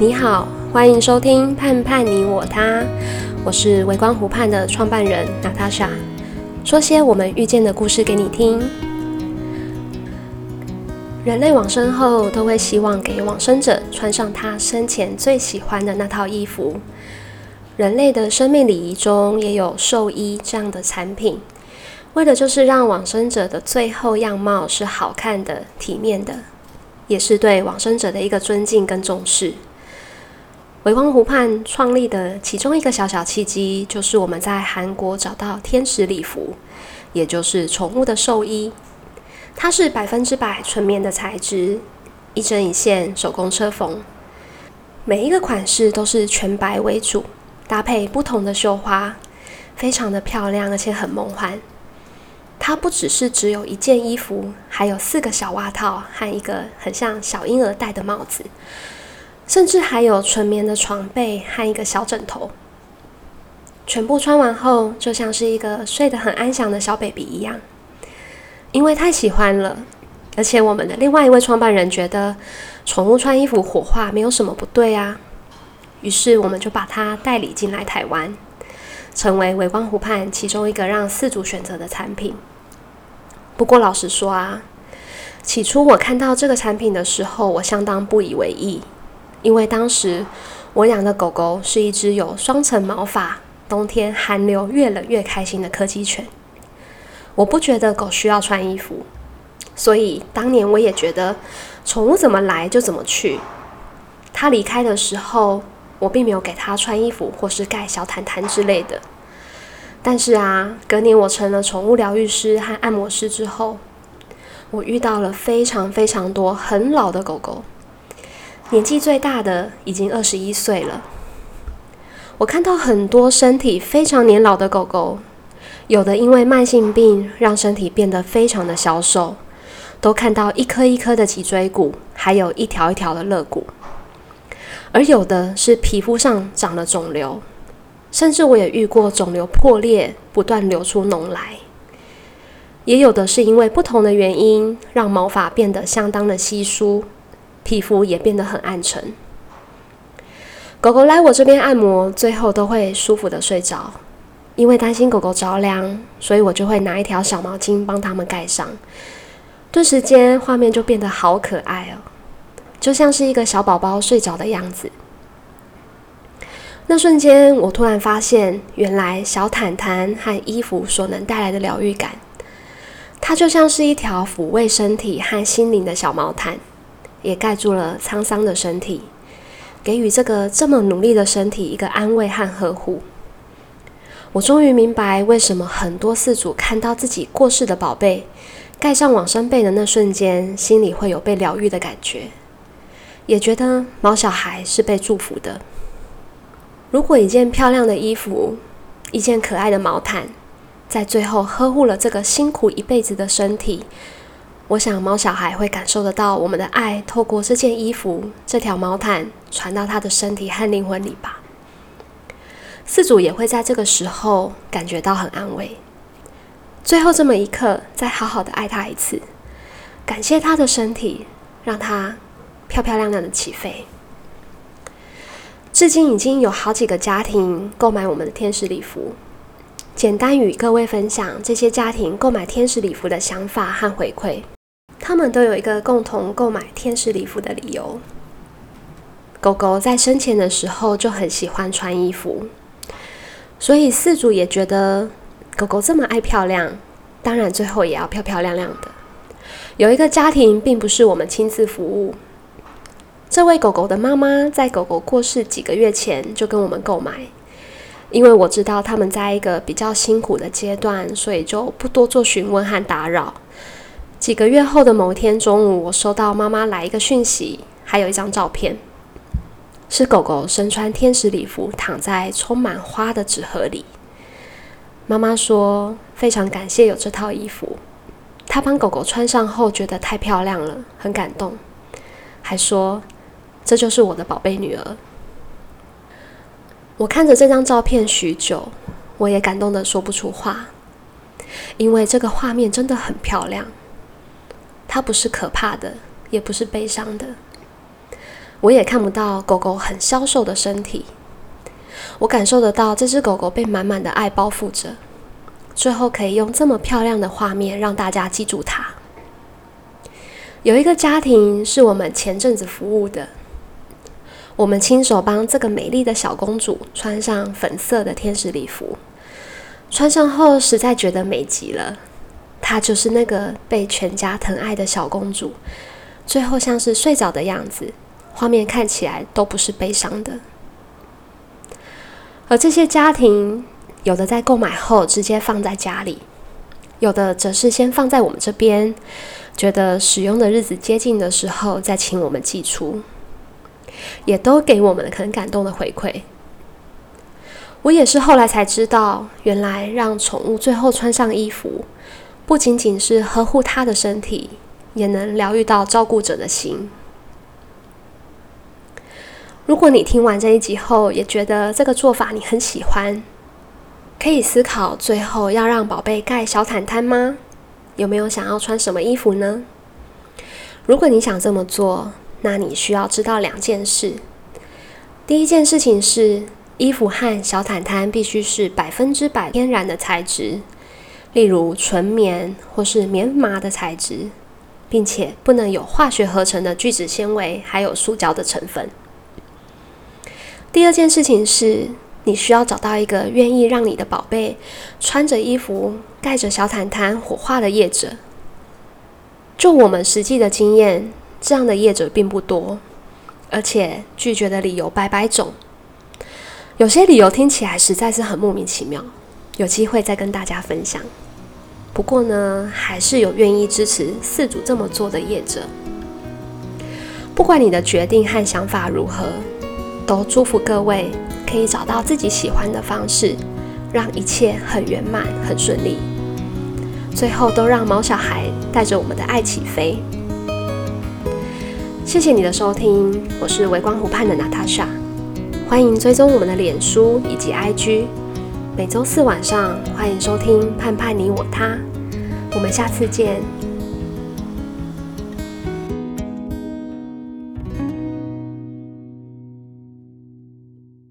你好，欢迎收听《盼盼你我他》，我是微光湖畔的创办人娜塔莎，说些我们遇见的故事给你听。人类往生后，都会希望给往生者穿上他生前最喜欢的那套衣服。人类的生命礼仪中也有寿衣这样的产品，为的就是让往生者的最后样貌是好看的、体面的，也是对往生者的一个尊敬跟重视。回光湖畔创立的其中一个小小契机，就是我们在韩国找到天使礼服，也就是宠物的寿衣。它是百分之百纯棉的材质，一针一线手工车缝，每一个款式都是全白为主，搭配不同的绣花，非常的漂亮，而且很梦幻。它不只是只有一件衣服，还有四个小袜套和一个很像小婴儿戴的帽子。甚至还有纯棉的床被和一个小枕头，全部穿完后，就像是一个睡得很安详的小 baby 一样。因为太喜欢了，而且我们的另外一位创办人觉得宠物穿衣服火化没有什么不对啊，于是我们就把它代理进来台湾，成为微光湖畔其中一个让饲主选择的产品。不过老实说啊，起初我看到这个产品的时候，我相当不以为意。因为当时我养的狗狗是一只有双层毛发、冬天寒流越冷越开心的柯基犬，我不觉得狗需要穿衣服，所以当年我也觉得宠物怎么来就怎么去。它离开的时候，我并没有给它穿衣服或是盖小毯毯之类的。但是啊，隔年我成了宠物疗愈师和按摩师之后，我遇到了非常非常多很老的狗狗。年纪最大的已经二十一岁了。我看到很多身体非常年老的狗狗，有的因为慢性病让身体变得非常的消瘦，都看到一颗一颗的脊椎骨，还有一条一条的肋骨。而有的是皮肤上长了肿瘤，甚至我也遇过肿瘤破裂，不断流出脓来。也有的是因为不同的原因，让毛发变得相当的稀疏。皮肤也变得很暗沉。狗狗来我这边按摩，最后都会舒服的睡着。因为担心狗狗着凉，所以我就会拿一条小毛巾帮它们盖上。顿时间，画面就变得好可爱哦，就像是一个小宝宝睡着的样子。那瞬间，我突然发现，原来小毯毯和衣服所能带来的疗愈感，它就像是一条抚慰身体和心灵的小毛毯。也盖住了沧桑的身体，给予这个这么努力的身体一个安慰和呵护。我终于明白，为什么很多四主看到自己过世的宝贝盖上往生被的那瞬间，心里会有被疗愈的感觉，也觉得毛小孩是被祝福的。如果一件漂亮的衣服，一件可爱的毛毯，在最后呵护了这个辛苦一辈子的身体。我想，毛小孩会感受得到我们的爱，透过这件衣服、这条毛毯传到他的身体和灵魂里吧。四主也会在这个时候感觉到很安慰。最后这么一刻，再好好的爱他一次，感谢他的身体，让他漂漂亮亮的起飞。至今已经有好几个家庭购买我们的天使礼服。简单与各位分享这些家庭购买天使礼服的想法和回馈。他们都有一个共同购买天使礼服的理由：狗狗在生前的时候就很喜欢穿衣服，所以饲主也觉得狗狗这么爱漂亮，当然最后也要漂漂亮亮的。有一个家庭并不是我们亲自服务，这位狗狗的妈妈在狗狗过世几个月前就跟我们购买，因为我知道他们在一个比较辛苦的阶段，所以就不多做询问和打扰。几个月后的某天中午，我收到妈妈来一个讯息，还有一张照片，是狗狗身穿天使礼服，躺在充满花的纸盒里。妈妈说：“非常感谢有这套衣服，她帮狗狗穿上后觉得太漂亮了，很感动，还说这就是我的宝贝女儿。”我看着这张照片许久，我也感动得说不出话，因为这个画面真的很漂亮。它不是可怕的，也不是悲伤的。我也看不到狗狗很消瘦的身体。我感受得到这只狗狗被满满的爱包覆着，最后可以用这么漂亮的画面让大家记住它。有一个家庭是我们前阵子服务的，我们亲手帮这个美丽的小公主穿上粉色的天使礼服，穿上后实在觉得美极了。她就是那个被全家疼爱的小公主，最后像是睡着的样子，画面看起来都不是悲伤的。而这些家庭，有的在购买后直接放在家里，有的则是先放在我们这边，觉得使用的日子接近的时候再请我们寄出，也都给我们很感动的回馈。我也是后来才知道，原来让宠物最后穿上衣服，不仅仅是呵护他的身体，也能疗愈到照顾者的心。如果你听完这一集后也觉得这个做法你很喜欢，可以思考最后要让宝贝盖小毯毯吗？有没有想要穿什么衣服呢？如果你想这么做，那你需要知道两件事。第一件事情是，衣服和小毯毯必须是百分之百天然的材质，例如纯棉或是棉麻的材质，并且不能有化学合成的聚酯纤维，还有塑胶的成分。第二件事情是，你需要找到一个愿意让你的宝贝穿着衣服、盖着小毯毯火化的业者。就我们实际的经验，这样的业者并不多，而且拒绝的理由百百种。有些理由听起来实在是很莫名其妙，有机会再跟大家分享。不过呢，还是有愿意支持四组这么做的业者。不管你的决定和想法如何。都祝福各位可以找到自己喜欢的方式，让一切很圆满、很顺利。最后都让毛小孩带着我们的爱起飞。谢谢你的收听，我是微光湖畔的娜塔莎，欢迎追踪我们的脸书以及 IG。每周四晚上欢迎收听《盼盼你我他》，我们下次见。